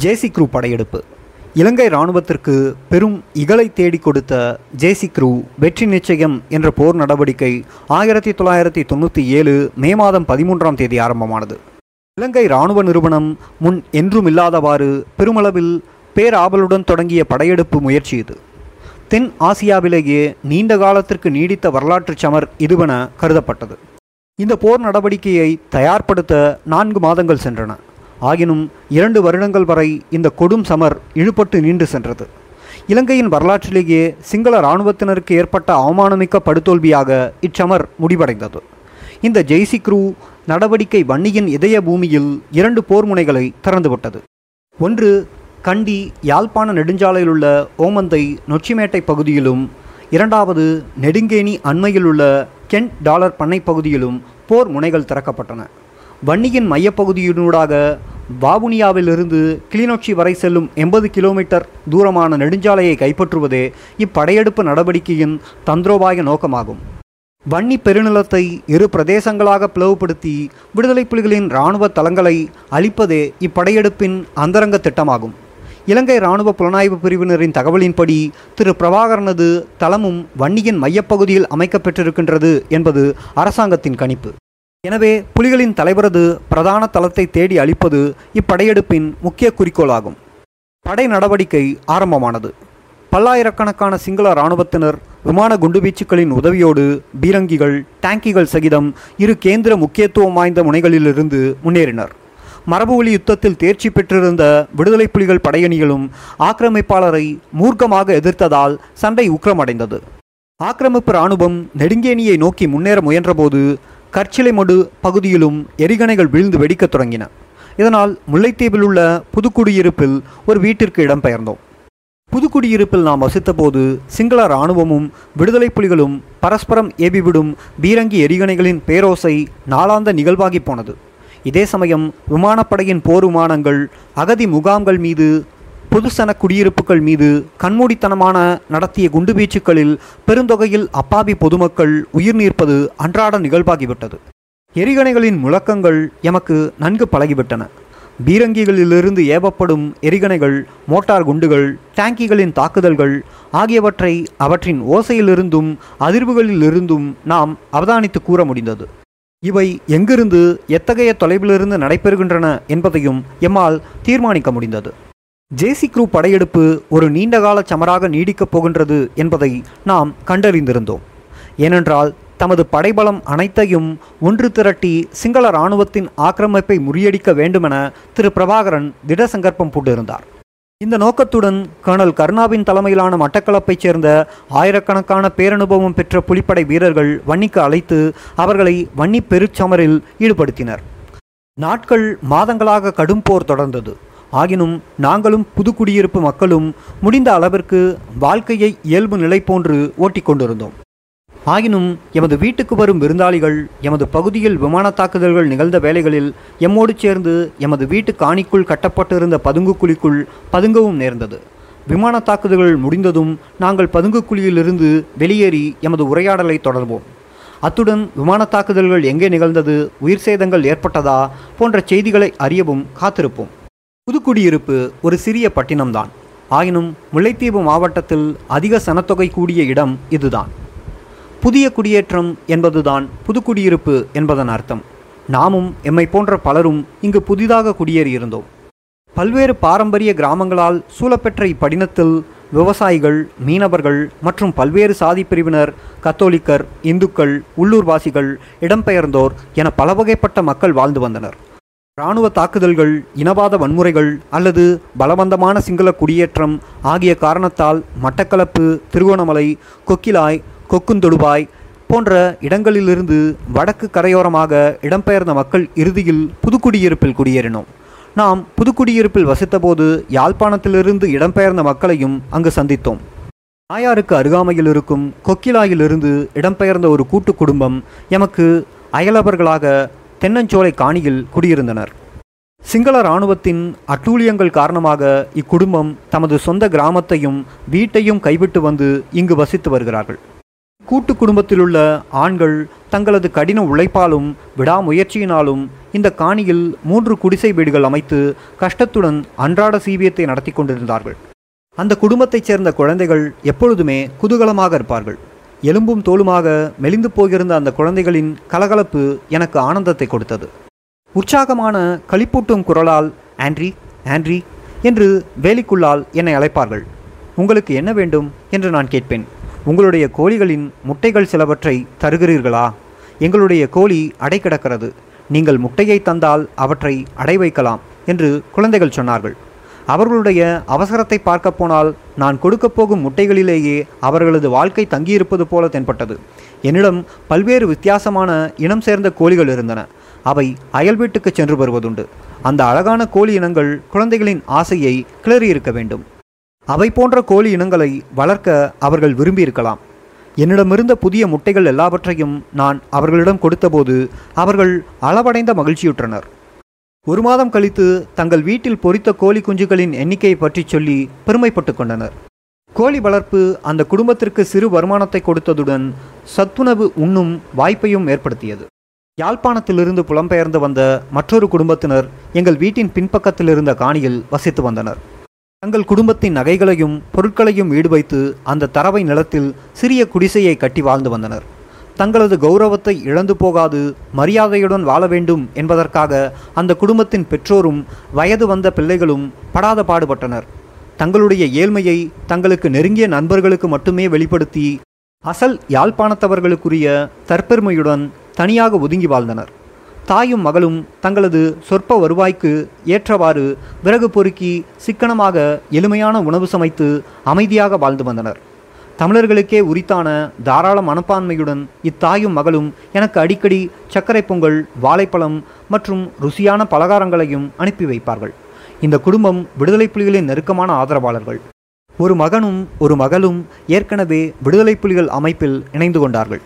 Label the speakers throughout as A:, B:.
A: ஜேசி crew படையெடுப்பு. இலங்கை இராணுவத்திற்கு பெரும் இகலை தேடிக் கொடுத்த ஜேசி க்ரூ வெற்றி நிச்சயம் என்ற போர் நடவடிக்கை ஆயிரத்தி தொள்ளாயிரத்தி தொண்ணூற்றி ஏழு மே மாதம் பதிமூன்றாம் தேதி ஆரம்பமானது. இலங்கை இராணுவ நிறுவனம் முன் என்றும் இல்லாதவாறு பெருமளவில் பேராவலுடன் தொடங்கிய படையெடுப்பு முயற்சி இது. தென் ஆசியாவிலேயே நீண்ட காலத்திற்கு நீடித்த வரலாற்றுச் சமர் இதுவென கருதப்பட்டது. இந்த போர் நடவடிக்கையை தயார்படுத்த நான்கு மாதங்கள் சென்றன. ஆகினும் இரண்டு வருடங்கள் வரை இந்த கொடும் சமர் இழுபட்டு நீண்டு சென்றது. இலங்கையின் வரலாற்றிலேயே சிங்கள இராணுவத்தினருக்கு ஏற்பட்ட அவமானமிக்க படுதோல்வியாக இச்சமர் முடிவடைந்தது. இந்த ஜெய்சி க்ரூ நடவடிக்கை வன்னியின் இதய பூமியில் இரண்டு போர் முனைகளை திறந்துவிட்டது. ஒன்று கண்டி யாழ்ப்பாண நெடுஞ்சாலையிலுள்ள ஓமந்தை நொச்சிமேட்டை பகுதியிலும் இரண்டாவது நெடுங்கேணி அண்மையிலுள்ள கென் டாலர் பண்ணை பகுதியிலும் போர் முனைகள் திறக்கப்பட்டன. வன்னியின் மையப்பகுதியினூடாக வாவுனியாவிலிருந்து கிளிநொச்சி வரை செல்லும் எண்பது கிலோமீட்டர் தூரமான நெடுஞ்சாலையை கைப்பற்றுவதே இப்படையெடுப்பு நடவடிக்கையின் தந்திரோபாய நோக்கமாகும். வன்னி பெருநிலத்தை இரு பிரதேசங்களாக பிளவுபடுத்தி விடுதலை புலிகளின் இராணுவ தளங்களை அழிப்பதே இப்படையெடுப்பின் அந்தரங்க திட்டமாகும். இலங்கை இராணுவ புலனாய்வு பிரிவினரின் தகவலின்படி திரு பிரபாகரனது தளமும் வன்னியின் மையப்பகுதியில் அமைக்கப்பெற்றிருக்கின்றது என்பது அரசாங்கத்தின் கணிப்பு. எனவே புலிகளின் தலைவரது பிரதான தளத்தை தேடி அழிப்பது இப்படையெடுப்பின் முக்கிய குறிக்கோளாகும். படை நடவடிக்கை ஆரம்பமானது. பல்லாயிரக்கணக்கான சிங்கள இராணுவத்தினர் விமான குண்டுவீச்சுக்களின் உதவியோடு பீரங்கிகள் டேங்கிகள் சகிதம் இரு கேந்திர முக்கியத்துவம் வாய்ந்த முனைகளிலிருந்து முன்னேறினர். மரபுவழி யுத்தத்தில் தேர்ச்சி பெற்றிருந்த விடுதலை புலிகள் படையணிகளும் ஆக்கிரமிப்பாளரை மூர்க்கமாக எதிர்த்ததால் சண்டை உக்கிரமடைந்தது. ஆக்கிரமிப்பு இராணுவம் நெடுங்கேணியை நோக்கி முன்னேற முயன்றபோது கற்சிலைமடு பகுதியிலும் எரிகணைகள் விழுந்து வெடிக்கத் தொடங்கின. இதனால் முல்லைத்தீவில் உள்ள புதுக்குடியிருப்பில் ஒரு வீட்டிற்கு இடம்பெயர்ந்தோம் புதுக்குடியிருப்பில் நாம் வசித்தபோது சிங்கள இராணுவமும் விடுதலை புலிகளும் பரஸ்பரம் ஏவிவிடும் பீரங்கி எரிகணைகளின் பேரோசை நாளாந்த நிகழ்வாகி போனது. இதே சமயம் விமானப்படையின் போர் விமானங்கள் அகதி முகாம்கள் மீது பொதுசன குடியிருப்புகள் மீது கண்மூடித்தனமான நடத்திய குண்டுவீச்சுக்களில் பெருந்தொகையில் அப்பாவி பொதுமக்கள் உயிர் நீர்ப்பது அன்றாட நிகழ்வாகிவிட்டது. எரிகணைகளின் முழக்கங்கள் எமக்கு நன்கு பழகிவிட்டன. பீரங்கிகளிலிருந்து ஏவப்படும் எரிகணைகள் மோட்டார் குண்டுகள் டேங்கிகளின் தாக்குதல்கள் ஆகியவற்றை அவற்றின் ஓசையிலிருந்தும் அதிர்வுகளிலிருந்தும் நாம் அவதானித்து கூற முடிந்தது. இவை எங்கிருந்து எத்தகைய தொலைவிலிருந்து நடைபெறுகின்றன என்பதையும் எம்மால் தீர்மானிக்க முடிந்தது. ஜேசி குரூ படையெடுப்பு ஒரு நீண்டகால சமராக நீடிக்கப் போகின்றது என்பதை நாம் கண்டறிந்திருந்தோம். ஏனென்றால் தமது படைபலம் அனைத்தையும் ஒன்று திரட்டி சிங்கள இராணுவத்தின் ஆக்கிரமிப்பை முறியடிக்க வேண்டுமென திரு பிரபாகரன் திட சங்கற்பம் பூண்டிருந்தார். இந்த நோக்கத்துடன் கர்னல் கருணாவின் தலைமையிலான மட்டக்களப்பைச் சேர்ந்த ஆயிரக்கணக்கான பேரனுபவம் பெற்ற புலிப்படை வீரர்கள் வன்னிக்கு அழைத்து அவர்களை வன்னி பெருச்சமரில் ஈடுபடுத்தினர். நாட்கள் மாதங்களாக கடும் போர் தொடர்ந்தது. ஆகினும் நாங்களும் புதுக்குடியிருப்பு மக்களும் முடிந்த அளவிற்கு வாழ்க்கையை இயல்பு நிலை போன்று ஓட்டிக் கொண்டிருந்தோம். ஆகினும் எமது வீட்டுக்கு வரும் விருந்தாளிகள் எமது பகுதியில் விமான தாக்குதல்கள் நிகழ்ந்த வேளைகளில் எம்மோடு சேர்ந்து எமது வீட்டு காணிக்குள் கட்டப்பட்டிருந்த பதுங்கு குழிக்குள் பதுங்கவும் நேர்ந்தது. விமான தாக்குதல்கள் முடிந்ததும் நாங்கள் பதுங்கு குழியிலிருந்து வெளியேறி எமது உரையாடலை தொடர்வோம். அத்துடன் விமான தாக்குதல்கள் எங்கே நிகழ்ந்தது உயிர் சேதங்கள் ஏற்பட்டதா போன்ற செய்திகளை அறியவும் காத்திருப்போம். புதுக்குடியிருப்பு ஒரு சிறிய பட்டினம்தான். ஆயினும் முல்லைத்தீவு மாவட்டத்தில் அதிக சனத்தொகை கூடிய இடம் இதுதான். புதிய குடியேற்றம் என்பதுதான் புதுக்குடியிருப்பு என்பதன் அர்த்தம். நாமும் எம்மை போன்ற பலரும் இங்கு புதிதாக குடியேறியிருந்தோம். பல்வேறு பாரம்பரிய கிராமங்களால் சூழப்பெற்ற இப்படினத்தில் விவசாயிகள் மீனவர்கள் மற்றும் பல்வேறு சாதி பிரிவினர் கத்தோலிக்கர் இந்துக்கள் உள்ளூர்வாசிகள் இடம்பெயர்ந்தோர் என பல வகைப்பட்ட மக்கள் வாழ்ந்து வந்தனர். இராணுவ தாக்குதல்கள் இனவாத வன்முறைகள் அல்லது பலவந்தமான சிங்கள குடியேற்றம் ஆகிய காரணத்தால் மட்டக்களப்பு திருகோணமலை கொக்கிலாய் கொக்குந்தொடுபாய் போன்ற இடங்களிலிருந்து வடக்கு கரையோரமாக இடம்பெயர்ந்த மக்கள் இறுதியில் புதுக்குடியிருப்பில் குடியேறினோம். நாம் புதுக்குடியிருப்பில் வசித்தபோது யாழ்ப்பாணத்திலிருந்து இடம்பெயர்ந்த மக்களையும் அங்கு சந்தித்தோம். நாயாருக்கு அருகாமையில் இருக்கும் கொக்கிலாயிலிருந்து இடம்பெயர்ந்த ஒரு கூட்டு குடும்பம் எமக்கு அயலவர்களாக தென்னஞ்சோலை காணியில் குடியிருந்தனர். சிங்கள இராணுவத்தின் அட்டூழியங்கள் காரணமாக இக்குடும்பம் தமது சொந்த கிராமத்தையும் வீட்டையும் கைவிட்டு வந்து இங்கு வசித்து வருகிறார்கள். கூட்டு குடும்பத்திலுள்ள ஆண்கள் தங்களது கடின உழைப்பாலும் விடாமுயற்சியினாலும் இந்த காணியில் மூன்று குடிசை வீடுகள் அமைத்து கஷ்டத்துடன் அன்றாட சீவியத்தை நடத்தி கொண்டிருந்தார்கள். அந்த குடும்பத்தைச் சேர்ந்த குழந்தைகள் எப்பொழுதுமே குதூகலமாக இருப்பார்கள். எலும்பும் தோலுமாக மெலிந்து போகிருந்த அந்த குழந்தைகளின் கலகலப்பு எனக்கு ஆனந்தத்தை கொடுத்தது. உற்சாகமான களிப்பூட்டும் குரலால் ஆண்ட்ரி ஆண்ட்ரி என்று வேலிக்குள்ளால் என்னை அழைப்பார்கள். உங்களுக்கு என்ன வேண்டும்? என்று நான் கேட்பேன். உங்களுடைய கோழிகளின் முட்டைகள் சிலவற்றை தருகிறீர்களா? எங்களுடைய கோழி அடை கிடக்கிறது. நீங்கள் முட்டையை தந்தால் அவற்றை அடை வைக்கலாம் என்று குழந்தைகள் சொன்னார்கள். அவர்களுடைய அவசரத்தை பார்க்க போனால் நான் கொடுக்கப் போகும் முட்டைகளிலேயே அவர்களது வாழ்க்கை தங்கியிருப்பது போல தென்பட்டது. என்னிடம் பல்வேறு வித்தியாசமான இனம் சேர்ந்த கோழிகள் இருந்தன. அவை அயல் வீட்டுக்கு சென்று வருவதுண்டு. அந்த அழகான கோழி இனங்கள் குழந்தைகளின் ஆசையை கிளறியிருக்க வேண்டும். அவை போன்ற கோழி இனங்களை வளர்க்க அவர்கள் விரும்பியிருக்கலாம். என்னிடமிருந்த புதிய முட்டைகள் எல்லாவற்றையும் நான் அவர்களிடம் கொடுத்தபோது அவர்கள் அளவடைந்த மகிழ்ச்சியுற்றனர். ஒரு மாதம் கழித்து தங்கள் வீட்டில் பொரித்த கோழி குஞ்சுகளின் எண்ணிக்கையை பற்றி சொல்லி பெருமைப்பட்டு கொண்டனர். கோழி வளர்ப்பு அந்த குடும்பத்திற்கு சிறு வருமானத்தை கொடுத்ததுடன் சத்துணவு உண்ணும் வாய்ப்பையும் ஏற்படுத்தியது. யாழ்ப்பாணத்திலிருந்து புலம்பெயர்ந்து வந்த மற்றொரு குடும்பத்தினர் எங்கள் வீட்டின் பின்பக்கத்தில் இருந்த காணியில் வசித்து வந்தனர். தங்கள் குடும்பத்தின் நகைகளையும் பொருட்களையும் ஈடுவைத்து அந்த தரவை நிலத்தில் சிறிய குடிசையை கட்டி வாழ்ந்து வந்தனர். தங்களது கௌரவத்தை இழந்து போகாது மரியாதையுடன் வாழ வேண்டும் என்பதற்காக அந்த குடும்பத்தின் பெற்றோரும் வயது வந்த பிள்ளைகளும் படாத பாடுபட்டனர். தங்களுடைய ஏழ்மையை தங்களுக்கு நெருங்கிய நண்பர்களுக்கு மட்டுமே வெளிப்படுத்தி அசல் யாழ்ப்பாணத்தவர்களுக்குரிய தற்பெருமையுடன் தனியாக ஒதுங்கி வாழ்ந்தனர். தாயும் மகளும் தங்களது சொற்ப வருவாய்க்கு ஏற்றவாறு விறகு பொறுக்கி சிக்கனமாக எளிமையான உணவு சமைத்து அமைதியாக வாழ்ந்து வந்தனர். தமிழர்களுக்கே உரித்தான தாராள மனப்பான்மையுடன் இத்தாயும் மகளும் எனக்கு அடிக்கடி சர்க்கரை பொங்கல் வாழைப்பழம் மற்றும் ருசியான பலகாரங்களையும் அனுப்பி வைப்பார்கள். இந்த குடும்பம் விடுதலை புலிகளின் நெருக்கமான ஆதரவாளர்கள். ஒரு மகனும் ஒரு மகளும் ஏற்கனவே விடுதலை புலிகள் அமைப்பில் இணைந்து கொண்டார்கள்.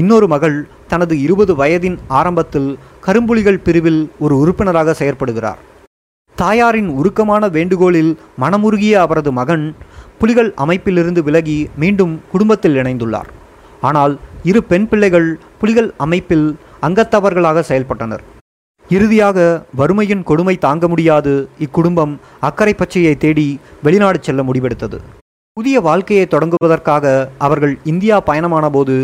A: இன்னொரு மகள் தனது இருபது வயதின் ஆரம்பத்தில் கரும்புலிகள் பிரிவில் ஒரு உறுப்பினராக செயற்படுகிறார். தாயாரின் உருக்கமான வேண்டுகோளில் மனமுருகிய அவரது மகன் புலிகள் அமைப்பிலிருந்து விலகி மீண்டும் குடும்பத்தில் இணைந்துள்ளார். ஆனால் இரு பெண் பிள்ளைகள் புலிகள் அமைப்பில் அங்கத்தவர்களாக செயல்பட்டனர். இறுதியாக வறுமையின் கொடுமை தாங்க முடியாது இக்குடும்பம் அக்கறை பச்சையை தேடி வெளிநாடு செல்ல முடிவெடுத்தது. புதிய வாழ்க்கையை தொடங்குவதற்காக அவர்கள் இந்தியா பயணமான போது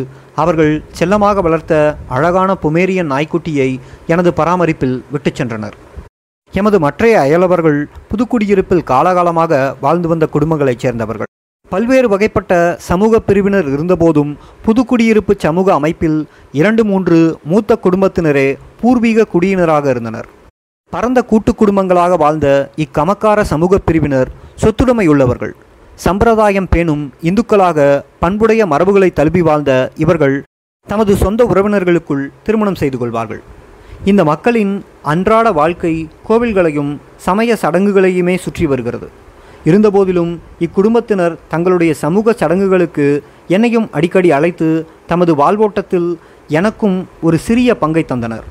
A: அவர்கள் செல்லமாக வளர்த்த அழகான பொமேரியன் நாய்க்குட்டியை எனது பராமரிப்பில் விட்டுச் சென்றனர். எமது மற்றைய அயலவர்கள் புதுக்குடியிருப்பில் காலகாலமாக வாழ்ந்து வந்த குடும்பங்களைச் சேர்ந்தவர்கள். பல்வேறு வகைப்பட்ட சமூக பிரிவினர் இருந்தபோதும் புதுக்குடியிருப்பு சமூக அமைப்பில் இரண்டு மூன்று மூத்த குடும்பத்தினரே பூர்வீக குடியினராக இருந்தனர். பரந்த கூட்டு குடும்பங்களாக வாழ்ந்த இக்கமக்கார சமூக பிரிவினர் சொத்துடைமையுள்ளவர்கள் சம்பிரதாயம் பேணும் இந்துக்களாக பண்புடைய மரபுகளை தழுவி வாழ்ந்த இவர்கள் தமது சொந்த உறவினர்களுக்குள் திருமணம் செய்து கொள்வார்கள். இந்த மக்களின் அன்றாட வாழ்க்கை கோவில்களையும் சமய சடங்குகளையுமே சுற்றி வருகிறது. இருந்தபோதிலும் இக்குடும்பத்தினர் தங்களுடைய சமூக சடங்குகளுக்கு என்னையும் அடிக்கடி அழைத்து தமது வாழ்வோட்டத்தில் எனக்கும் ஒரு சிறிய பங்கை தந்தனர்.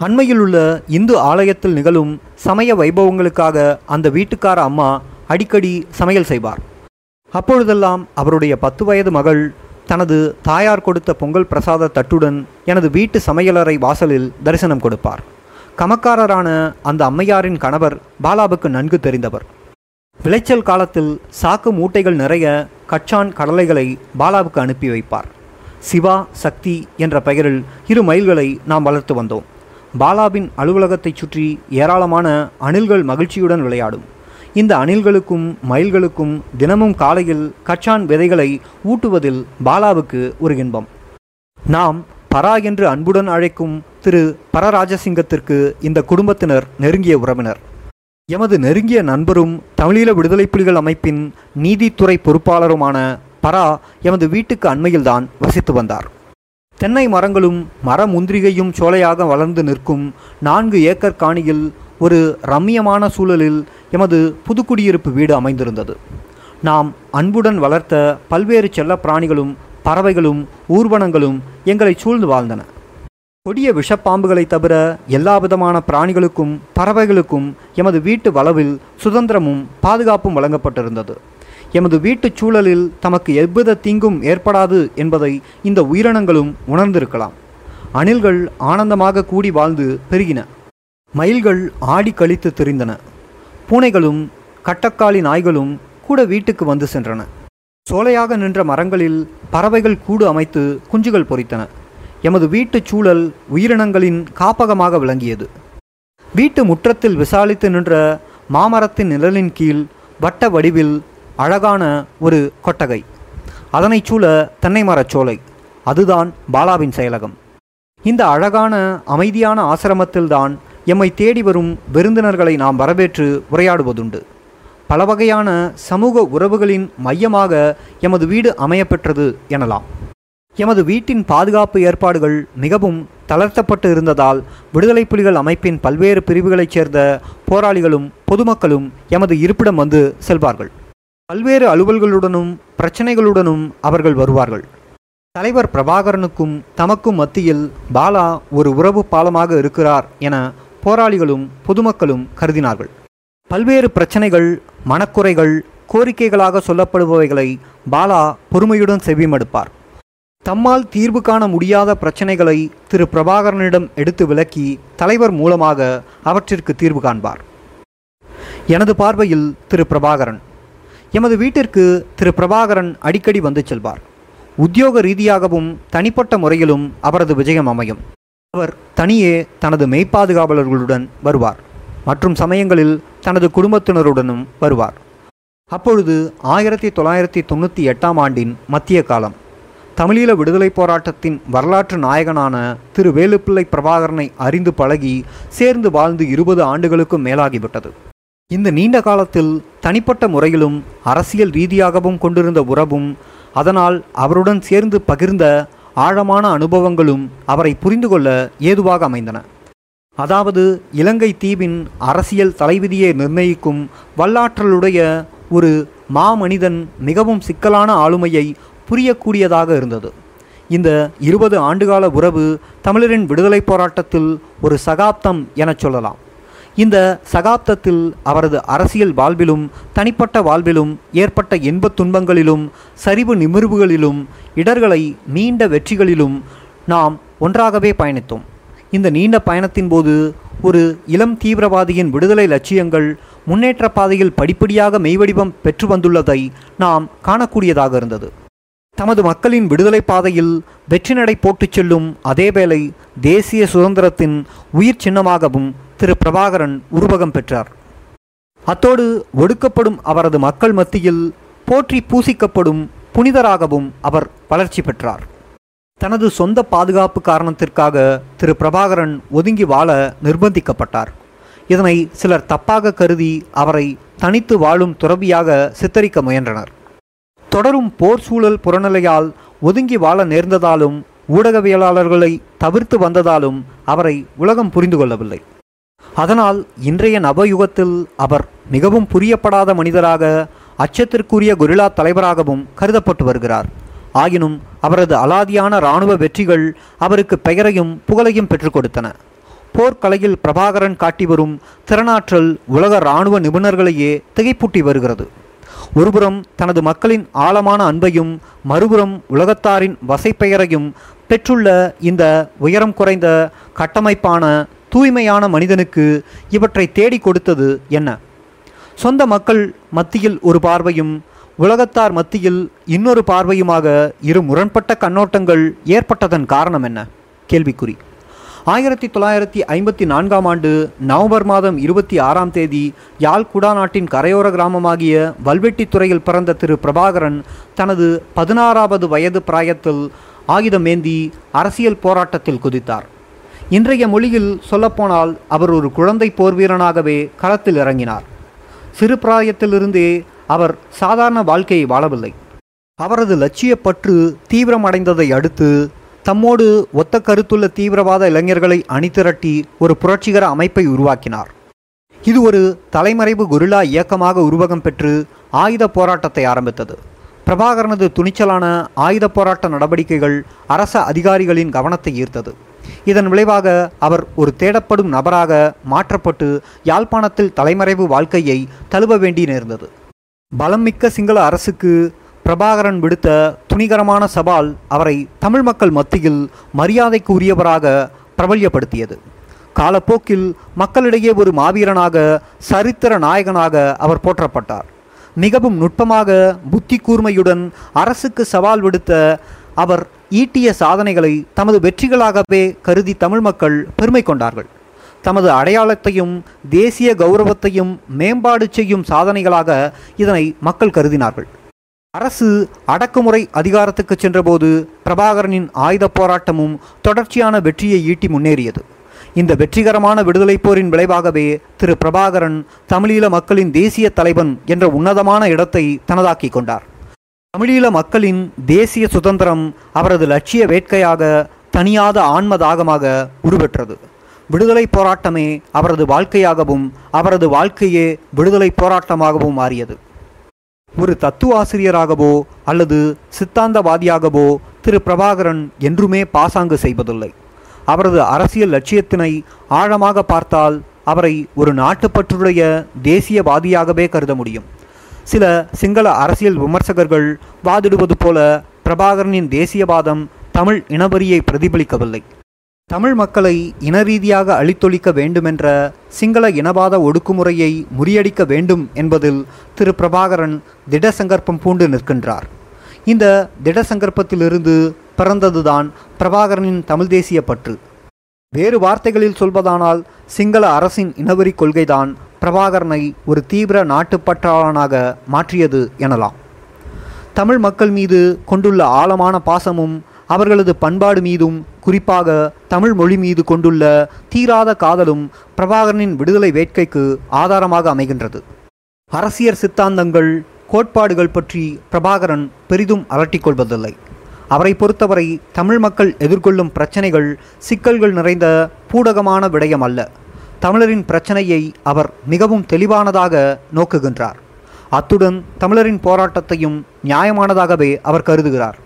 A: அண்மையில் உள்ள இந்து ஆலயத்தில் நிகழும் சமய வைபவங்களுக்காக அந்த வீட்டுக்கார அம்மா அடிக்கடி சமையல் செய்வார். அப்பொழுதெல்லாம் அவருடைய பத்து வயது மகள் தனது தாயார் கொடுத்த பொங்கல் பிரசாத தட்டுடன் எனது வீட்டு சமையலறை வாசலில் தரிசனம் கொடுப்பார். கமக்காரரான அந்த அம்மையாரின் கணவர் பாலாவுக்கு நன்கு தெரிந்தவர். விளைச்சல் காலத்தில் சாக்கு மூட்டைகள் நிறைய கச்சான் கடலைகளை பாலாவுக்கு அனுப்பி வைப்பார். சிவா சக்தி என்ற பெயரில் இரு மயில்களை நாம் வளர்த்து வந்தோம். பாலாவின் அலுவலகத்தைச் சுற்றி ஏராளமான அணில்கள் மகிழ்ச்சியுடன் விளையாடும். இந்த அணில்களுக்கும் மயில்களுக்கும் தினமும் காலையில் கச்சான் விதைகளை ஊட்டுவதில் பாலாவுக்கு ஒரு இன்பம். நாம் பரா என்று அன்புடன் அழைக்கும் திரு பரராஜசிங்கத்திற்கு இந்த குடும்பத்தினர் நெருங்கிய உறவினர். எமது நெருங்கிய நண்பரும் தமிழீழ விடுதலை புலிகள் அமைப்பின் நீதித்துறை பொறுப்பாளருமான பரா எமது வீட்டுக்கு அண்மையில்தான் வசித்து வந்தார். தென்னை மரங்களும் மர முந்திரிகையும் சோலையாக வளர்ந்து நிற்கும் நான்கு ஏக்கர் காணியில் ஒரு ரம்மியமான சூழலில் எமது புதுக்குடியிருப்பு வீடு அமைந்திருந்தது. நாம் அன்புடன் வளர்த்த பல்வேறு செல்ல பிராணிகளும் பறவைகளும் ஊர்வனங்களும் எங்களை சூழ்ந்து வாழ்ந்தன. கொடிய விஷப்பாம்புகளை தவிர எல்லா விதமான பிராணிகளுக்கும் பறவைகளுக்கும் எமது வீட்டு வளவில் சுதந்திரமும் பாதுகாப்பும் வழங்கப்பட்டிருந்தது. எமது வீட்டுச் சூழலில் தமக்கு எவ்வித தீங்கும் ஏற்படாது என்பதை இந்த உயிரினங்களும் உணர்ந்திருக்கலாம். அணில்கள் ஆனந்தமாக கூடி வாழ்ந்து பெருகின. மயில்கள் ஆடி கழித்து திரிந்தன. பூனைகளும் கட்டக்காளி நாய்களும் கூட வீட்டுக்கு வந்து சென்றன. சோலையாக நின்ற மரங்களில் பறவைகள் கூடு அமைத்து குஞ்சுகள் பொரித்தன எமது வீட்டுச் சூழல் உயிரினங்களின் காப்பகமாக விளங்கியது. வீட்டு முற்றத்தில் விசாலித்து நின்ற மாமரத்தின் நிழலின் கீழ் வட்ட வடிவில் அழகான ஒரு கொட்டகை. அதனைச் சூழ தென்னை சோலை. அதுதான் பாலாவின் செயலகம். இந்த அழகான அமைதியான ஆசிரமத்தில்தான் எம்மை தேடி வரும் விருந்தினர்களை நாம் வரவேற்று உரையாடுவதுண்டு. பல வகையான சமூக உறவுகளின் மையமாக எமது வீடு அமையப்பெற்றது எனலாம். எமது வீட்டின் பாதுகாப்பு ஏற்பாடுகள் மிகவும் தளர்த்தப்பட்டு இருந்ததால் விடுதலை புலிகள் அமைப்பின் பல்வேறு பிரிவுகளைச் சேர்ந்த போராளிகளும் பொதுமக்களும் எமது இருப்பிடம் வந்து செல்வார்கள். பல்வேறு அலுவல்களுடனும் பிரச்சனைகளுடனும் அவர்கள் வருவார்கள். தலைவர் பிரபாகரனுக்கும் தமக்கும் மத்தியில் பாலா ஒரு உறவு பாலமாக இருக்கிறார் என போராளிகளும் பொதுமக்களும் கருதினார்கள். பல்வேறு பிரச்சனைகள் மனக்குறைகள் கோரிக்கைகளாக சொல்லப்படுபவைகளை பாலா பொறுமையுடன் செவிமடுப்பார். தம்மால் தீர்வு காண முடியாத பிரச்சனைகளை திரு பிரபாகரனிடம் எடுத்து விளக்கி தலைவர் மூலமாக அவற்றிற்கு தீர்வு காண்பார். எனது பார்வையில் திரு பிரபாகரன். எமது வீட்டிற்கு திரு பிரபாகரன் அடிக்கடி வந்து செல்வார். உத்தியோக ரீதியாகவும் தனிப்பட்ட முறையிலும் அவரது விஜயம் அமையும். அவர் தனியே தனது மெய்ப்பாதுகாவலர்களுடன் வருவார். மற்றும் சமயங்களில் தனது குடும்பத்தினருடனும் வருவார். அப்பொழுது ஆயிரத்தி தொள்ளாயிரத்தி தொண்ணூற்றி எட்டாம் ஆண்டின் மத்திய காலம். தமிழீழ விடுதலை போராட்டத்தின் வரலாற்று நாயகனான திரு வேலுப்பிள்ளை பிரபாகரனை அறிந்து பழகி சேர்ந்து வாழ்ந்து இருபது ஆண்டுகளுக்கும் மேலாகிவிட்டது. இந்த நீண்ட காலத்தில் தனிப்பட்ட முறையிலும் அரசியல் ரீதியாகவும் கொண்டிருந்த உறவும் அதனால் அவருடன் சேர்ந்து பகிர்ந்த ஆழமான அனுபவங்களும் அவரை புரிந்து கொள்ள ஏதுவாக அமைந்தன. அதாவது இலங்கை தீவின் அரசியல் தலைவிதியை நிர்ணயிக்கும் வல்லாற்றலுடைய ஒரு மாமனிதன் மிகவும் சிக்கலான ஆளுமையை புரியக்கூடியதாக இருந்தது. இந்த இருபது ஆண்டுகால உறவு தமிழரின் விடுதலை போராட்டத்தில் ஒரு சகாப்தம் எனச் சொல்லலாம். இந்த சகாப்தத்தில் அவரது அரசியல் வாழ்விலும் தனிப்பட்ட வாழ்விலும் ஏற்பட்ட இன்பத் துன்பங்களிலும் சரிவு நிமிர்வுகளிலும் இடர்களை நீண்ட வெற்றிகளிலும் நாம் ஒன்றாகவே பயணித்தோம். இந்த நீண்ட பயணத்தின் போது ஒரு இளம் தீவிரவாதியின் விடுதலை லட்சியங்கள் முன்னேற்ற பாதையில் படிப்படியாக மெய்வடிவம் பெற்று வந்துள்ளதை நாம் காணக்கூடியதாக இருந்தது. தமது மக்களின் விடுதலை பாதையில் வெற்றி நடை போட்டுச் செல்லும் அதேவேளை தேசிய சுதந்திரத்தின் உயிர் சின்னமாகவும் திரு பிரபாகரன் உருவகம் பெற்றார். அத்தோடு ஒடுக்கப்படும் அவரது மக்கள் மத்தியில் போற்றி பூசிக்கப்படும் புனிதராகவும் அவர் வளர்ச்சி பெற்றார். தனது சொந்த பாதுகாப்பு காரணத்திற்காக திரு பிரபாகரன் ஒதுங்கி வாழ நிர்பந்திக்கப்பட்டார். இதனை சிலர் தப்பாக கருதி அவரை தனித்து வாழும் துறவியாக சித்தரிக்க முயன்றனர். தொடரும் போர் சூழல் புறநிலையால் ஒதுங்கி வாழ நேர்ந்ததாலும் ஊடகவியலாளர்களை தவிர்த்து வந்ததாலும் அவரை உலகம் புரிந்து கொள்ளவில்லை. அதனால் இன்றைய நவயுகத்தில் அவர் மிகவும் புரியப்படாத மனிதராக அச்சத்திற்குரிய கொரில்லா தலைவராகவும் கருதப்பட்டு வருகிறார். ஆயினும் அவரது அலாதியான இராணுவ வெற்றிகள் அவருக்கு பெயரையும் புகழையும் பெற்றுக் கொடுத்தன. போர்க்கலையில் பிரபாகரன் காட்டி வரும் திறனாற்றல் உலக இராணுவ நிபுணர்களையே திகைப்பூட்டி வருகிறது. ஒருபுறம் தனது மக்களின் ஆழமான அன்பையும் மறுபுறம் உலகத்தாரின் வசைப்பெயரையும் பெற்றுள்ள இந்த உயரம் குறைந்த கட்டமைப்பான தூய்மையான மனிதனுக்கு இவற்றை தேடி கொடுத்தது என்ன? சொந்த மக்கள் மத்தியில் ஒரு பார்வையும் உலகத்தார் மத்தியில் இன்னொரு பார்வையுமாக இரு முரண்பட்ட கண்ணோட்டங்கள் ஏற்பட்டதன் காரணம் என்ன? கேள்விக்குறி. ஆயிரத்தி தொள்ளாயிரத்தி ஐம்பத்தி நான்காம் ஆண்டு நவம்பர் மாதம் இருபத்தி ஆறாம் தேதி யாழ் குடாநாட்டின் கரையோர கிராமமாகிய வல்வெட்டித்துறையில் பிறந்த திரு பிரபாகரன் தனது பதினாறாவது வயது பிராயத்தில் ஆயுதமேந்தி அரசியல் போராட்டத்தில் குதித்தார். இன்றைய மொழியில் சொல்லப்போனால் அவர் ஒரு குழந்தை போர்வீரனாகவே களத்தில் இறங்கினார். சிறு பிராயத்திலிருந்தே அவர் சாதாரண வாழ்க்கையை வாழவில்லை. அவரது லட்சியப்பற்று தீவிரமடைந்ததை அடுத்து தம்மோடு ஒத்த கருத்துள்ள தீவிரவாத இளைஞர்களை அணிதிரட்டி ஒரு புரட்சிகர அமைப்பை உருவாக்கினார். இது ஒரு தலைமறைவு கொரில்லா இயக்கமாக உருவகம் பெற்று ஆயுத போராட்டத்தை ஆரம்பித்தது. பிரபாகரனது துணிச்சலான ஆயுத போராட்ட நடவடிக்கைகள் அரச அதிகாரிகளின் கவனத்தை ஈர்த்தது. இதன் விளைவாக அவர் ஒரு தேடப்படும் நபராக மாற்றப்பட்டு யாழ்ப்பாணத்தில் தலைமறைவு வாழ்க்கையை தழுவ வேண்டி நேர்ந்தது. பலம் மிக்க சிங்கள அரசுக்கு பிரபாகரன் விடுத்த துணிகரமான சவால் அவரை தமிழ் மக்கள் மத்தியில் மரியாதைக்கு உரியவராக பிரபல்யப்படுத்தியது. காலப்போக்கில் மக்களிடையே ஒரு மாவீரனாக சரித்திர நாயகனாக அவர் போற்றப்பட்டார். மிகவும் நுட்பமாக புத்தி கூர்மையுடன் அரசுக்கு சவால் விடுத்த அவர் ஈட்டிய சாதனைகளை தமது வெற்றிகளாகவே கருதி தமிழ் மக்கள் பெருமை கொண்டார்கள். தமது அடையாளத்தையும் தேசிய கௌரவத்தையும் மேம்பாடு செய்யும் சாதனைகளாக இதனை மக்கள் கருதினார்கள். அரசு அடக்குமுறை அதிகாரத்துக்கு சென்றபோது பிரபாகரனின் ஆயுத போராட்டமும் தொடர்ச்சியான வெற்றியை ஈட்டி முன்னேறியது. இந்த வெற்றிகரமான விடுதலைப் போரின் விளைவாகவே திரு பிரபாகரன் தமிழீழ மக்களின் தேசிய தலைவன் என்ற உன்னதமான இடத்தை தனதாக்கிக் கொண்டார். தமிழீழ மக்களின் தேசிய சுதந்திரம் அவரது லட்சிய வேட்கையாக தனியாத ஆன்மதாகமாக உருவெற்றது. விடுதலை போராட்டமே அவரது வாழ்க்கையாகவும் அவரது வாழ்க்கையே விடுதலை போராட்டமாகவும் மாறியது. ஒரு தத்துவ ஆசிரியராகவோ அல்லது சித்தாந்தவாதியாகவோ திரு பிரபாகரன் என்றுமே பாசாங்கு செய்வதில்லை. அவரது அரசியல் லட்சியத்தினை ஆழமாக பார்த்தால் அவரை ஒரு நாட்டுப்பற்றுடைய தேசியவாதியாகவே கருத முடியும். சில சிங்கள அரசியல் விமர்சகர்கள் வாதிடுவது போல பிரபாகரனின் தேசியவாதம் தமிழ் இனவரியை பிரதிபலிக்கவில்லை. தமிழ் மக்களை இனரீதியாக அழித்தொழிக்க வேண்டுமென்ற சிங்கள இனவாத ஒடுக்குமுறையை முறியடிக்க வேண்டும் என்பதில் திரு பிரபாகரன் திடசங்கற்பம் பூண்டு நிற்கின்றார். இந்த திடசங்கற்பத்திலிருந்து பிறந்ததுதான் பிரபாகரனின் தமிழ் தேசிய பற்று. வேறு வார்த்தைகளில் சொல்வதானால் சிங்கள அரசின் இனவெறி கொள்கைதான் பிரபாகரனை ஒரு தீவிர நாட்டுப்பற்றாளனாக மாற்றியது எனலாம். தமிழ் மக்கள் மீது கொண்டுள்ள ஆழமான பாசமும் அவர்களது பண்பாடு மீதும் குறிப்பாக தமிழ் மொழி மீது கொண்டுள்ள தீராத காதலும் பிரபாகரனின் விடுதலை வேட்கைக்கு ஆதாரமாக அமைகின்றது. அரசியல் சித்தாந்தங்கள் கோட்பாடுகள் பற்றி பிரபாகரன் பெரிதும் அலட்டிக்கொள்வதில்லை அவரை பொறுத்தவரை தமிழ் மக்கள் எதிர்கொள்ளும் பிரச்சனைகள் சிக்கல்கள் நிறைந்த பூடகமான விடயம் அல்ல. தமிழரின் பிரச்சனையை அவர் மிகவும் தெளிவானதாக நோக்குகின்றார். அத்துடன் தமிழரின் போராட்டத்தையும் நியாயமானதாகவே அவர் கருதுகிறார்.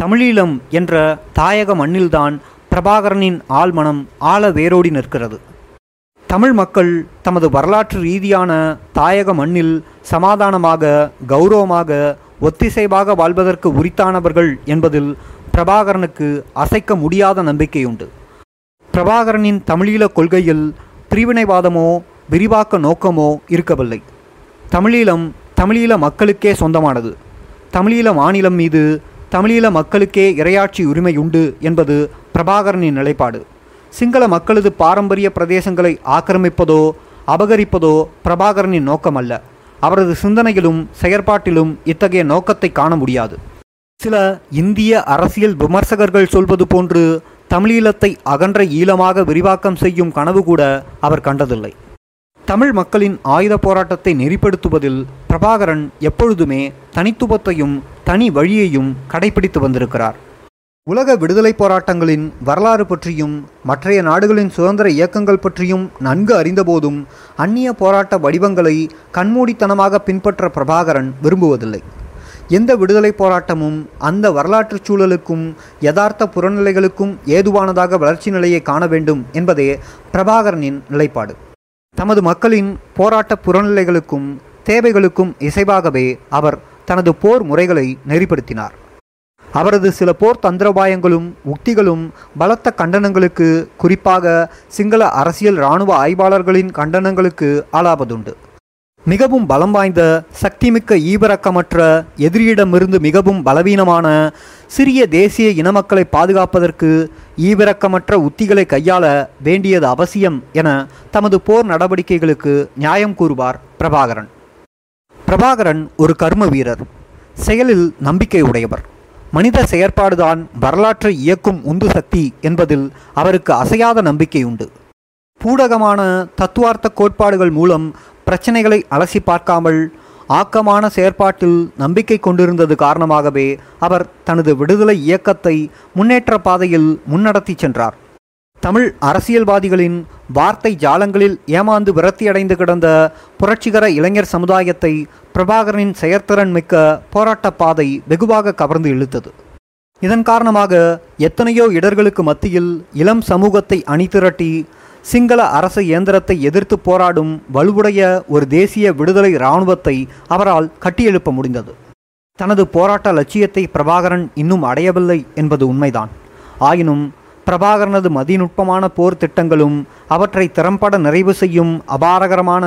A: தமிழீழம் என்ற தாயக மண்ணில்தான் பிரபாகரனின் ஆழ்மனம் ஆழ வேரோடி நிற்கிறது. தமிழ் மக்கள் தமது வரலாற்று ரீதியான தாயக மண்ணில் சமாதானமாக கௌரவமாக ஒத்திசைவாக வாழ்வதற்கு உரித்தானவர்கள் என்பதில் பிரபாகரனுக்கு அசைக்க முடியாத நம்பிக்கையுண்டு. பிரபாகரனின் தமிழீழ கொள்கையில் பிரிவினைவாதமோ விரிவாக்க நோக்கமோ இருக்கவில்லை. தமிழீழம் தமிழீழ மக்களுக்கே சொந்தமானது. தமிழீழ மாநிலம் மீது தமிழீழ மக்களுக்கே இரையாட்சி உரிமை உண்டு என்பது பிரபாகரனின் நிலைப்பாடு. சிங்கள மக்களது பாரம்பரிய பிரதேசங்களை ஆக்கிரமிப்பதோ அபகரிப்பதோ பிரபாகரனின் நோக்கமல்ல. அவரது சிந்தனையிலும் செயற்பாட்டிலும் இத்தகைய நோக்கத்தை காண முடியாது. சில இந்திய அரசியல் விமர்சகர்கள் சொல்வது போன்று தமிழீழத்தை அகன்ற ஈழமாக விரிவாக்கம் செய்யும் கனவு கூட அவர் கண்டதில்லை. தமிழ் மக்களின் ஆயுத போராட்டத்தை நெறிப்படுத்துவதில் பிரபாகரன் எப்பொழுதுமே தனித்துவத்தையும் தனி வழியையும் கடைபிடித்து வந்திருக்கிறார். உலக விடுதலை போராட்டங்களின் வரலாறு பற்றியும் மற்றைய நாடுகளின் சுதந்திர இயக்கங்கள் பற்றியும் நன்கு அறிந்தபோதும் அந்நிய போராட்ட வடிவங்களை கண்மூடித்தனமாக பின்பற்ற பிரபாகரன் விரும்புவதில்லை. எந்த விடுதலை போராட்டமும் அந்த வரலாற்றுச் சூழலுக்கும் யதார்த்த புறநிலைகளுக்கும் ஏதுவானதாக வளர்ச்சி நிலையை காண வேண்டும் என்பதே பிரபாகரனின் நிலைப்பாடு. தமது மக்களின் போராட்ட புறநிலைகளுக்கும் தேவைகளுக்கும் இசைவாகவே அவர் தனது போர் முறைகளை நெறிப்படுத்தினார். அவரது சில போர் தந்திரோபாயங்களும் உக்திகளும் பலத்த கண்டனங்களுக்கு குறிப்பாக சிங்கள அரசியல் இராணுவ ஆய்வாளர்களின் கண்டனங்களுக்கு ஆளாவதுண்டு. மிகவும் பலம் வாய்ந்த சக்திமிக்க ஈவிரக்கமற்ற எதிரியிடமிருந்து மிகவும் பலவீனமான சிறிய தேசிய இனமக்களை பாதுகாப்பதற்கு ஈவிரக்கமற்ற உத்திகளை கையாள வேண்டியது அவசியம் என தமது போர் நடவடிக்கைகளுக்கு நியாயம் கூறுவார் பிரபாகரன். பிரபாகரன் ஒரு கர்ம வீரர். செயலில் நம்பிக்கை உடையவர். மனித செயற்பாடுதான் வரலாற்றை இயக்கும் உந்து சக்தி என்பதில் அவருக்கு அசையாத நம்பிக்கை உண்டு. பூடகமான தத்துவார்த்த கோட்பாடுகள் மூலம் பிரச்சனைகளை அலசி பார்க்காமல் ஆக்கமான செயற்பாட்டில் நம்பிக்கை கொண்டிருந்தது காரணமாகவே அவர் தனது விடுதலை இயக்கத்தை முன்னேற்ற பாதையில் முன்னடத்தி சென்றார். தமிழ் அரசியல்வாதிகளின் வார்த்தை ஜாலங்களில் ஏமாந்து விரக்தியடைந்து கிடந்த புரட்சிகர இளைஞர் சமுதாயத்தை பிரபாகரனின் செயற்திறன் மிக்க போராட்ட பாதை வெகுவாக கவர்ந்து இழுத்தது. இதன் காரணமாக எத்தனையோ இடர்களுக்கு மத்தியில் இளம் சமூகத்தை அணிதிரட்டி சிங்கள அரச இயந்திரத்தை எதிர்த்து போராடும் வலுவுடைய ஒரு தேசிய விடுதலை இராணுவத்தை அவரால் கட்டியெழுப்ப முடிந்தது. தனது போராட்ட லட்சியத்தை பிரபாகரன் இன்னும் அடையவில்லை என்பது உண்மைதான். ஆயினும் பிரபாகரனது மதிநுட்பமான போர் திட்டங்களும் அவற்றை திறம்பட நிறைவு செய்யும் அபாரகரமான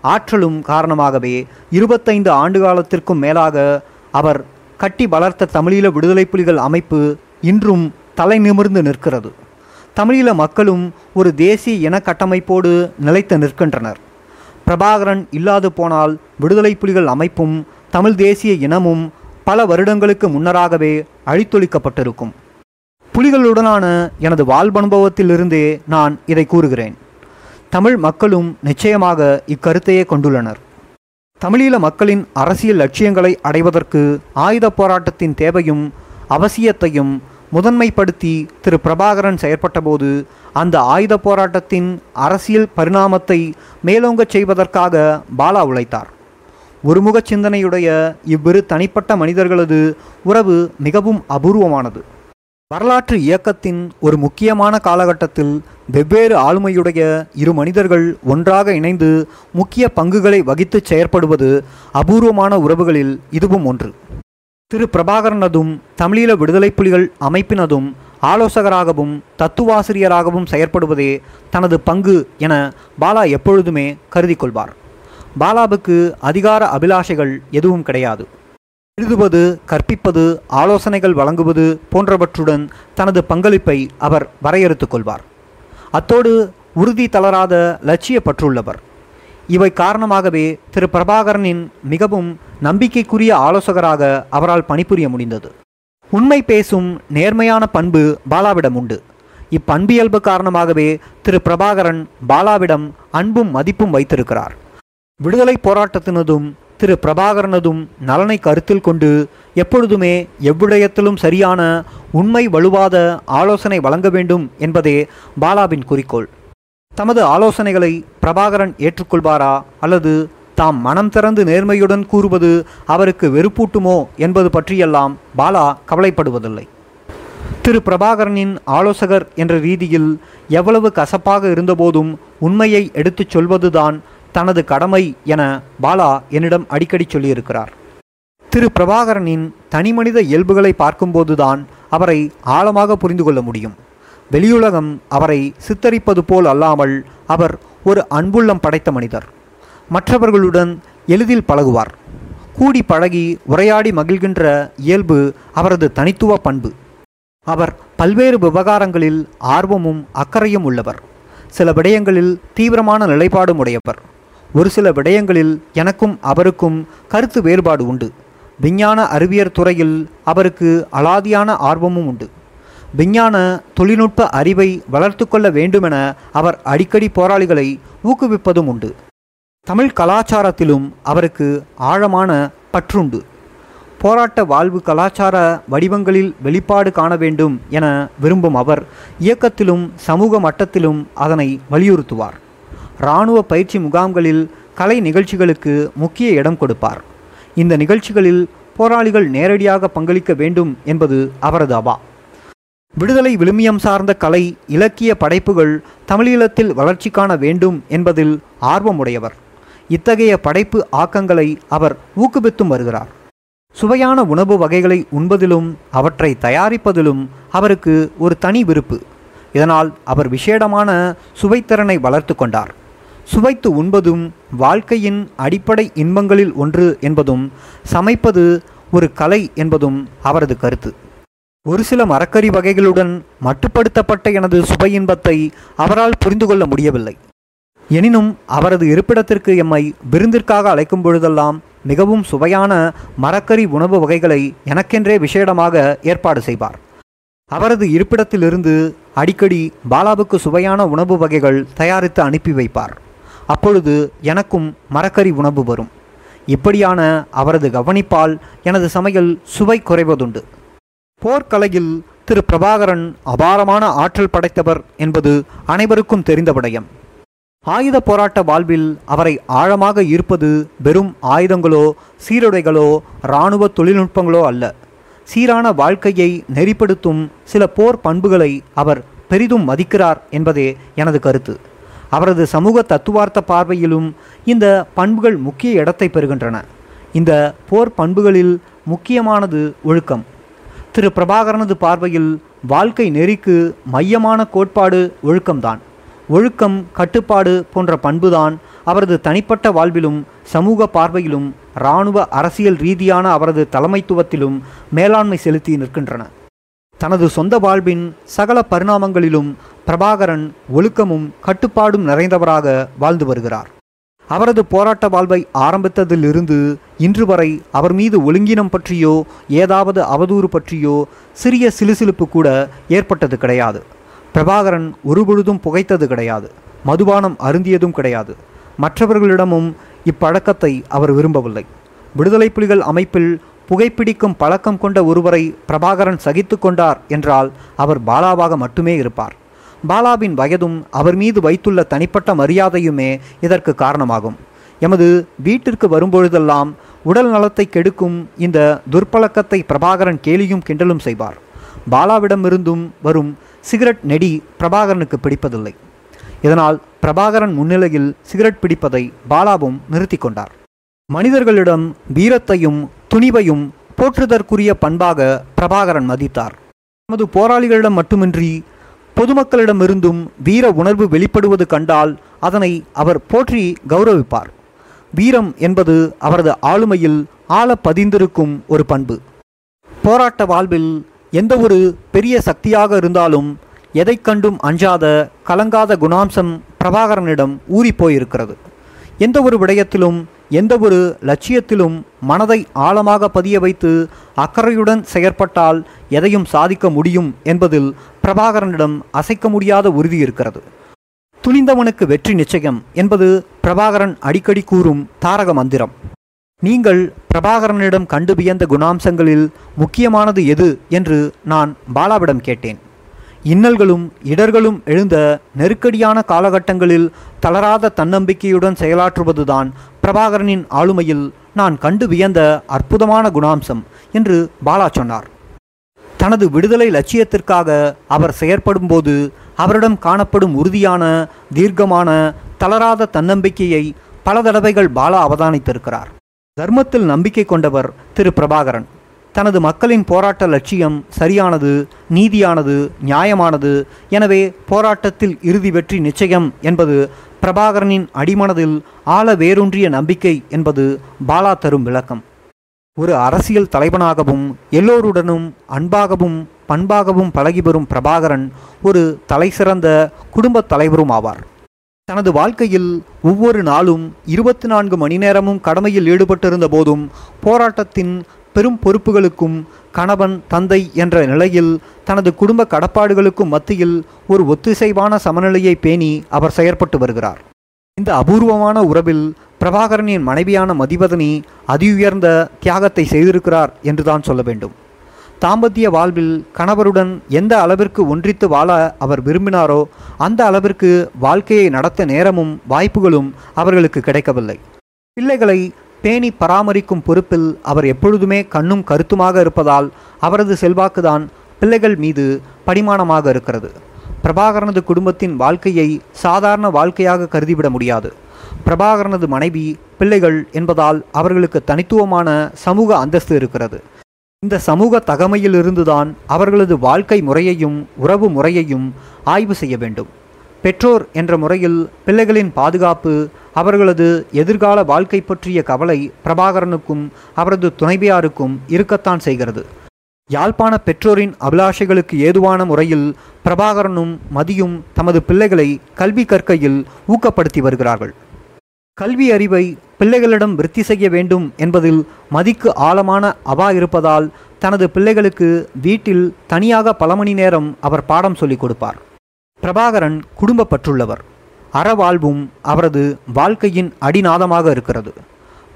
A: ஆற்றலும் காரணமாகவே இருபத்தைந்து ஆண்டு காலத்திற்கும் மேலாக அவர் கட்டி வளர்த்த தமிழீழ விடுதலை புலிகள் அமைப்பு இன்றும் தலை நிமிர்ந்து நிற்கிறது. தமிழீழ மக்களும் ஒரு தேசிய இன கட்டமைப்போடு நிலைத்து நிற்கின்றனர். பிரபாகரன் இல்லாது போனால் விடுதலை புலிகள் அமைப்பும் தமிழ் தேசிய இனமும் பல வருடங்களுக்கு முன்னராகவே அழித்தொழிக்கப்பட்டிருக்கும். புலிகளுடனான எனது வாழ்வனுபவத்திலிருந்தே நான் இதை கூறுகிறேன். தமிழ் மக்களும் நிச்சயமாக இக்கருத்தையே கொண்டுள்ளனர். தமிழீழ மக்களின் அரசியல் லட்சியங்களை அடைவதற்கு ஆயுத போராட்டத்தின் தேவையும் அவசியத்தையும் முதன்மைப்படுத்தி திரு. பிரபாகரன் செயற்பட்டபோது அந்த ஆயுத போராட்டத்தின் அரசியல் பரிணாமத்தை மேலோங்கச் செய்வதற்காக பாலா உழைத்தார். ஒருமுக சிந்தனையுடைய இவ்விரு தனிப்பட்ட மனிதர்களது உறவு மிகவும் அபூர்வமானது. வரலாற்று இயக்கத்தின் ஒரு முக்கியமான காலகட்டத்தில் வெவ்வேறு ஆளுமையுடைய இரு மனிதர்கள் ஒன்றாக இணைந்து முக்கிய பங்குகளை வகித்து செயற்படுவது அபூர்வமான உறவுகளில் இதுவும் ஒன்று. திரு. பிரபாகரனதும் தமிழீழ விடுதலை புலிகள் அமைப்பினதும் ஆலோசகராகவும் தத்துவாசிரியராகவும் செயற்படுவதே தனது பங்கு என பாலா எப்பொழுதுமே கருதி கொள்வார். பாலாவுக்கு அதிகார அபிலாஷைகள் எதுவும் கிடையாது. எழுதுவது கற்பிப்பது ஆலோசனைகள் வழங்குவது போன்றவற்றுடன் தனது பங்களிப்பை அவர் வரையறுத்துக் கொள்வார். அத்தோடு உறுதி தளராத லட்சிய பற்றுள்ளவர் இவை காரணமாகவே திரு. பிரபாகரனின் மிகவும் நம்பிக்கைக்குரிய ஆலோசகராக அவரால் பணிபுரிய முடிந்தது. உண்மை பேசும் நேர்மையான பண்பு பாலாவிடம் உண்டு. இப்பண்பியல்பு காரணமாகவே திரு. பிரபாகரன் பாலாவிடம் அன்பும் மதிப்பும் வைத்திருக்கிறார். விடுதலை போராட்டத்தினதும் திரு பிரபாகரனதும் நலனை கருத்தில் கொண்டு எப்பொழுதுமே எவ்விடயத்திலும் சரியான உண்மை வலுவாத ஆலோசனை வழங்க வேண்டும் என்பதே பாலாவின் குறிக்கோள். தமது ஆலோசனைகளை பிரபாகரன் ஏற்றுக்கொள்வாரா? அல்லது தாம் மனம் திறந்து நேர்மையுடன் கூறுவது அவருக்கு வெறுப்பூட்டுமோ என்பது பற்றியெல்லாம் பாலா கவலைப்படுவதில்லை. திரு பிரபாகரனின் ஆலோசகர் என்ற ரீதியில் எவ்வளவு கசப்பாக இருந்தபோதும் உண்மையை எடுத்துச் சொல்வதுதான் தனது கடமை என பாலா என்னிடம் அடிக்கடி சொல்லியிருக்கிறார். திரு பிரபாகரனின் தனிமனித இயல்புகளை பார்க்கும்போதுதான் அவரை ஆழமாக புரிந்து கொள்ள முடியும். வெளியுலகம் அவரை சித்தரிப்பது போல் அல்லாமல் அவர் ஒரு அன்புள்ளம் படைத்த மனிதர். மற்றவர்களுடன் எளிதில் பழகுவார். கூடி பழகி உரையாடி மகிழ்கின்ற இயல்பு அவரது தனித்துவ பண்பு. அவர் பல்வேறு விவகாரங்களில் ஆர்வமும் அக்கறையும் உள்ளவர். சில விடயங்களில் தீவிரமான நிலைப்பாடும் உடையவர். ஒரு சில விடயங்களில் எனக்கும் அவருக்கும் கருத்து வேறுபாடு உண்டு. விஞ்ஞான அறிவியற் துறையில் அவருக்கு அலாதியான ஆர்வமும் உண்டு. விஞ்ஞான தொழில்நுட்ப அறிவை வளர்த்து கொள்ள வேண்டுமென அவர் அடிக்கடி போராளிகளை ஊக்குவிப்பதும் உண்டு. தமிழ் கலாச்சாரத்திலும் அவருக்கு ஆழமான பற்றுண்டு. போராட்ட வாழ்வு கலாச்சார வடிவங்களில் வெளிப்பாடு காண வேண்டும் என விரும்பும் அவர் இயக்கத்திலும் சமூக மட்டத்திலும் அதனை வலியுறுத்துவார். இராணுவ பயிற்சி முகாம்களில் கலை நிகழ்ச்சிகளுக்கு முக்கிய இடம் கொடுப்பார். இந்த நிகழ்ச்சிகளில் போராளிகள் நேரடியாக பங்களிக்க வேண்டும் என்பது அவரது அவா விடுதலை விழுமியம் சார்ந்த கலை இலக்கிய படைப்புகள் தமிழீழத்தில் வளர்ச்சி காண வேண்டும் என்பதில் ஆர்வமுடையவர். இத்தகைய படைப்பு ஆக்கங்களை அவர் ஊக்குவித்தும் வருகிறார். சுவையான உணவு வகைகளை உண்பதிலும் அவற்றை தயாரிப்பதிலும் அவருக்கு ஒரு தனி விருப்பு. இதனால் அவர் விசேடமான சுவைத்திறனை வளர்த்து கொண்டார். சுவைத்து உண்பதும் வாழ்க்கையின் அடிப்படை இன்பங்களில் ஒன்று என்பதும் சமைப்பது ஒரு கலை என்பதும் அவரது கருத்து. ஒரு சில மரக்கறி வகைகளுடன் மட்டுப்படுத்தப்பட்ட எனது சுவை இன்பத்தை அவரால் புரிந்து கொள்ள முடியவில்லை. எனினும் அவரது இருப்பிடத்திற்கு எம்மை விருந்திற்காக அழைக்கும் பொழுதெல்லாம் மிகவும் சுவையான மரக்கறி உணவு வகைகளை எனக்கென்றே விசேடமாக ஏற்பாடு செய்வார். அவரது இருப்பிடத்திலிருந்து அடிக்கடி பாலாவுக்கு சுவையான உணவு வகைகள் தயாரித்து அனுப்பி வைப்பார். அப்பொழுது எனக்கும் மரக்கறி உணவு வரும். இப்படியான அவரது கவனிப்பால் எனது சமையல் சுவை குறைவதுண்டு. போர்க்கலையில் திரு பிரபாகரன் அபாரமான ஆற்றல் படைத்தவர் என்பது அனைவருக்கும் தெரிந்த விடயம். ஆயுத போராட்ட வாழ்வில் அவரை ஆழமாக ஈர்ப்பது வெறும் ஆயுதங்களோ சீருடைகளோ இராணுவ தொழில்நுட்பங்களோ அல்ல. சீரான வாழ்க்கையை நெறிப்படுத்தும் சில போர் பண்புகளை அவர் பெரிதும் மதிக்கிறார் என்பதே எனது கருத்து. அவரது சமூக தத்துவார்த்த பார்வையிலும் இந்த பண்புகள் முக்கிய இடத்தை பெறுகின்றன. இந்த போர் பண்புகளில் முக்கியமானது ஒழுக்கம். திரு. பிரபாகரனது பார்வையில் வாழ்க்கை நெறிக்கு மையமான கோட்பாடு ஒழுக்கம்தான். ஒழுக்கம் கட்டுப்பாடு போன்ற பண்புதான் அவரது தனிப்பட்ட வாழ்விலும் சமூக பார்வையிலும் இராணுவ அரசியல் ரீதியான அவரது தலைமைத்துவத்திலும் மேலாண்மை செலுத்தி நிற்கின்றன. தனது சொந்த வாழ்வின் சகல பரிணாமங்களிலும் பிரபாகரன் ஒழுக்கமும் கட்டுப்பாடும் நிறைந்தவராக வாழ்ந்து வருகிறார். அவரது போராட்ட வாழ்வை ஆரம்பித்ததிலிருந்து இன்று வரை அவர் மீது ஒழுங்கினம் பற்றியோ ஏதாவது அவதூறு பற்றியோ சிறிய சிலுசிலுப்பு கூட ஏற்பட்டது கிடையாது. பிரபாகரன் ஒருபொழுதும் புகைத்தது கிடையாது. மதுபானம் அருந்தியதும் கிடையாது. மற்றவர்களிடமும் இப்பழக்கத்தை அவர் விரும்பவில்லை. விடுதலை புலிகள் அமைப்பில் புகைப்பிடிக்கும் பழக்கம் கொண்ட ஒருவரை பிரபாகரன் சகித்து கொண்டார் என்றால் அவர் பாலாவாக மட்டுமே இருப்பார். பாலாவின் வயதும் அவர் மீது வைத்துள்ள தனிப்பட்ட மரியாதையுமே இதற்கு காரணமாகும். எமது வீட்டிற்கு வரும்பொழுதெல்லாம் உடல் நலத்தை கெடுக்கும் இந்த துர்ப்பழக்கத்தை பிரபாகரன் கேலியும் கிண்டலும் செய்வார். பாலாவிடமிருந்தும் வரும் சிகரெட் நெடி பிரபாகரனுக்கு பிடிப்பதில்லை. இதனால் பிரபாகரன் முன்னிலையில் சிகரெட் பிடிப்பதை பாலாவும் நிறுத்தி கொண்டார். மனிதர்களிடம் வீரத்தையும் துணிவையும் போற்றுதற்குரிய பண்பாக பிரபாகரன் மதித்தார். நமது போராளிகளிடம் மட்டுமின்றி பொதுமக்களிடமிருந்தும் வீர உணர்வு வெளிப்படுவது கண்டால் அதனை அவர் போற்றி கௌரவிப்பார். வீரம் என்பது அவரது ஆளுமையில் ஆழ பதிந்திருக்கும் ஒரு பண்பு. போராட்ட வாழ்வில் எந்த ஒரு பெரிய சக்தியாக இருந்தாலும் எதை கண்டும் அஞ்சாத கலங்காத குணாம்சம் பிரபாகரனிடம் ஊறிப்போயிருக்கிறது எந்த ஒரு விடயத்திலும் எந்த ஒரு லட்சியத்திலும் மனதை ஆழமாக பதிய வைத்து அக்கறையுடன் செயற்பட்டால் எதையும் சாதிக்க முடியும் என்பதில் பிரபாகரனிடம் அசைக்க முடியாத உறுதி இருக்கிறது. துணிந்தவனுக்கு வெற்றி நிச்சயம் என்பது பிரபாகரன் அடிக்கடி கூறும் தாரக மந்திரம். நீங்கள் பிரபாகரனிடம் கண்டு வியந்த குணாம்சங்களில் முக்கியமானது எது என்று நான் பாலாவிடம் கேட்டேன். இன்னல்களும் இடர்களும் எழுந்த நெருக்கடியான காலகட்டங்களில் தளராத தன்னம்பிக்கையுடன் செயலாற்றுவதுதான் பிரபாகரனின் ஆளுமையில் நான் கண்டு வியந்த அற்புதமான குணாம்சம் என்று பாலா சொன்னார். தனது விடுதலை லட்சியத்திற்காக அவர் செயற்படும்போது அவரிடம் காணப்படும் உறுதியான தீர்க்கமான தளராத தன்னம்பிக்கையை பல தடவைகள் பாலா அவதானித்திருக்கிறார். தர்மத்தில் நம்பிக்கை கொண்டவர் திரு பிரபாகரன். தனது மக்களின் போராட்ட லட்சியம் சரியானது நீதியானது நியாயமானது. எனவே போராட்டத்தில் இறுதி வெற்றி நிச்சயம் என்பது பிரபாகரனின் அடிமனதில் ஆழ வேரூன்றிய நம்பிக்கை என்பது பாலா தரும் விளக்கம். ஒரு அரசியல் தலைவனாகவும் எல்லோருடனும் அன்பாகவும் பண்பாகவும் பழகி வரும் பிரபாகரன் ஒரு தலைசிறந்த குடும்பத் தலைவரும் ஆவார். தனது வாழ்க்கையில் ஒவ்வொரு நாளும் இருபத்தி நான்கு மணி நேரமும் கடமையில் ஈடுபட்டிருந்த போதும் போராட்டத்தின் பெரும் பொறுப்புகளுக்கும் கணவன் தந்தை என்ற நிலையில் தனது குடும்ப கடப்பாடுகளுக்கும் மத்தியில் ஒரு ஒத்திசைவான சமநிலையை பேணி அவர் செயற்பட்டு வருகிறார். இந்த அபூர்வமான உறவில் பிரபாகரனின் மனைவியான மதிபதனி அதியுயர்ந்த தியாகத்தை செய்திருக்கிறார் என்றுதான் சொல்ல வேண்டும். தாம்பத்திய வாழ்வில் கணவருடன் எந்த அளவிற்கு ஒன்றித்து வாழ அவர் விரும்பினாரோ அந்த அளவிற்கு வாழ்க்கையை நடத்த நேரமும் வாய்ப்புகளும் அவர்களுக்கு கிடைக்கவில்லை. பிள்ளைகளை பேணி பராமரிக்கும் பொறுப்பில் அவர் எப்பொழுதுமே கண்ணும் கருத்துமாக இருப்பதால் அவரது செல்வாக்குதான் பிள்ளைகள் மீது படிமானமாக இருக்கிறது. பிரபாகரனது குடும்பத்தின் வாழ்க்கையை சாதாரண வாழ்க்கையாக கருதிவிட முடியாது. பிரபாகரனது மனைவி பிள்ளைகள் என்பதால் அவர்களுக்கு தனித்துவமான சமூக அந்தஸ்து இருக்கிறது. இந்த சமூக தகமையிலிருந்துதான் அவர்களது வாழ்க்கை முறையையும் உறவு முறையையும் ஆய்வு செய்ய வேண்டும். பெற்றோர் என்ற முறையில் பிள்ளைகளின் பாதுகாப்பு அவர்களது எதிர்கால வாழ்க்கை பற்றிய கவலை பிரபாகரனுக்கும் அவரது துணைவியாருக்கும் இருக்கத்தான் செய்கிறது. யாழ்ப்பாண பெற்றோரின் அபிலாஷைகளுக்கு ஏதுவான முறையில் பிரபாகரனும் மதியும் தமது பிள்ளைகளை கல்வி கற்கையில் ஊக்கப்படுத்தி வருகிறார்கள். கல்வி அறிவை பிள்ளைகளிடம் விருத்தி செய்ய வேண்டும் என்பதில் மதிக்கு ஆழமான அவா இருப்பதால் தனது பிள்ளைகளுக்கு வீட்டில் தனியாக பல மணி நேரம் அவர் பாடம் சொல்லிக் கொடுப்பார். பிரபாகரன் குடும்ப பற்றுள்ளவர். அறவாழ்வும் அவரது வாழ்க்கையின் அடிநாதமாக இருக்கிறது.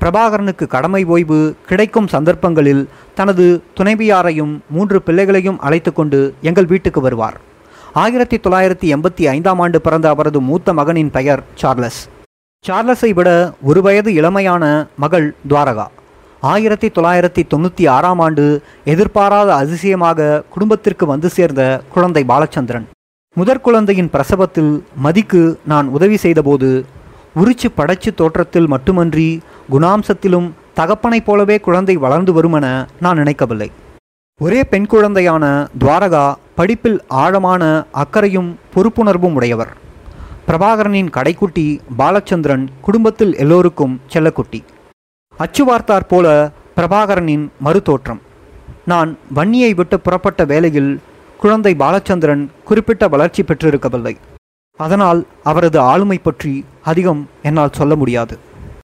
A: பிரபாகரனுக்கு கடமை ஓய்வு கிடைக்கும் சந்தர்ப்பங்களில் தனது துணைவியாரையும் மூன்று பிள்ளைகளையும் அழைத்து கொண்டு எங்கள் வீட்டுக்கு வருவார். ஆயிரத்தி தொள்ளாயிரத்தி எண்பத்தி ஐந்தாம் ஆண்டு பிறந்த அவரது மூத்த மகனின் பெயர் சார்லஸ். சார்லஸை விட ஒரு வயது இளமையான மகள் துவாரகா. ஆயிரத்தி தொள்ளாயிரத்தி தொண்ணூற்றி ஆறாம் ஆண்டு எதிர்பாராத அதிசயமாக குடும்பத்திற்கு வந்து சேர்ந்த குழந்தை பாலச்சந்திரன். முதற் குழந்தையின் பிரசவத்தில் மதிக்கு நான் உதவி செய்தபோது உரிச்சு படைச்சு தோற்றத்தில் மட்டுமன்றி குணாம்சத்திலும் தகப்பனைப் போலவே குழந்தை வளர்ந்து வருமென நான் நினைக்கவில்லை. ஒரே பெண் குழந்தையான துவாரகா படிப்பில் ஆழமான அக்கறையும் பொறுப்புணர்வும் உடையவர். பிரபாகரனின் கடைக்குட்டி பாலச்சந்திரன் குடும்பத்தில் எல்லோருக்கும் செல்லக்குட்டி. அச்சுவார்த்தார் போல பிரபாகரனின் மறுதோற்றம். நான் வன்னியை விட்டு புறப்பட்ட வேளையில் குழந்தை பாலச்சந்திரன் குறிப்பிட்ட வளர்ச்சி பெற்றிருக்கவில்லை. அதனால் அவரது ஆளுமை பற்றி அதிகம் என்னால் சொல்ல முடியாது.